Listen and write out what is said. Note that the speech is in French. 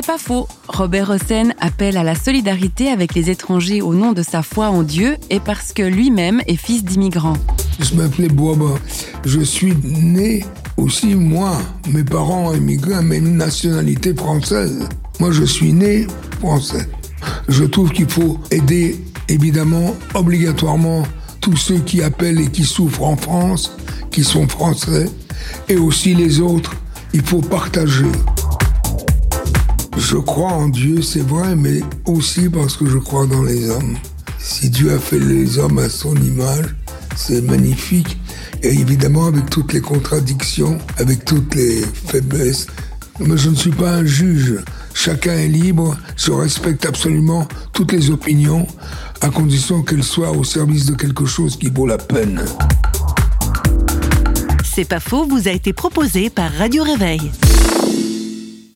C'est pas faux. Robert Hossein appelle à la solidarité avec les étrangers au nom de sa foi en Dieu et parce que lui-même est fils d'immigrants. Je m'appelais Boaba. Je suis né aussi, moi, mes parents immigrés, mais une nationalité française. Moi, je suis né français. Je trouve qu'il faut aider, évidemment, obligatoirement, tous ceux qui appellent et qui souffrent en France, qui sont français, et aussi les autres. Il faut partager. Je crois en Dieu, c'est vrai, mais aussi parce que je crois dans les hommes. Si Dieu a fait les hommes à son image, c'est magnifique. Et évidemment, avec toutes les contradictions, avec toutes les faiblesses. Mais je ne suis pas un juge. Chacun est libre, je respecte absolument toutes les opinions, à condition qu'elles soient au service de quelque chose qui vaut la peine. C'est pas faux, vous a été proposé par Radio Réveil.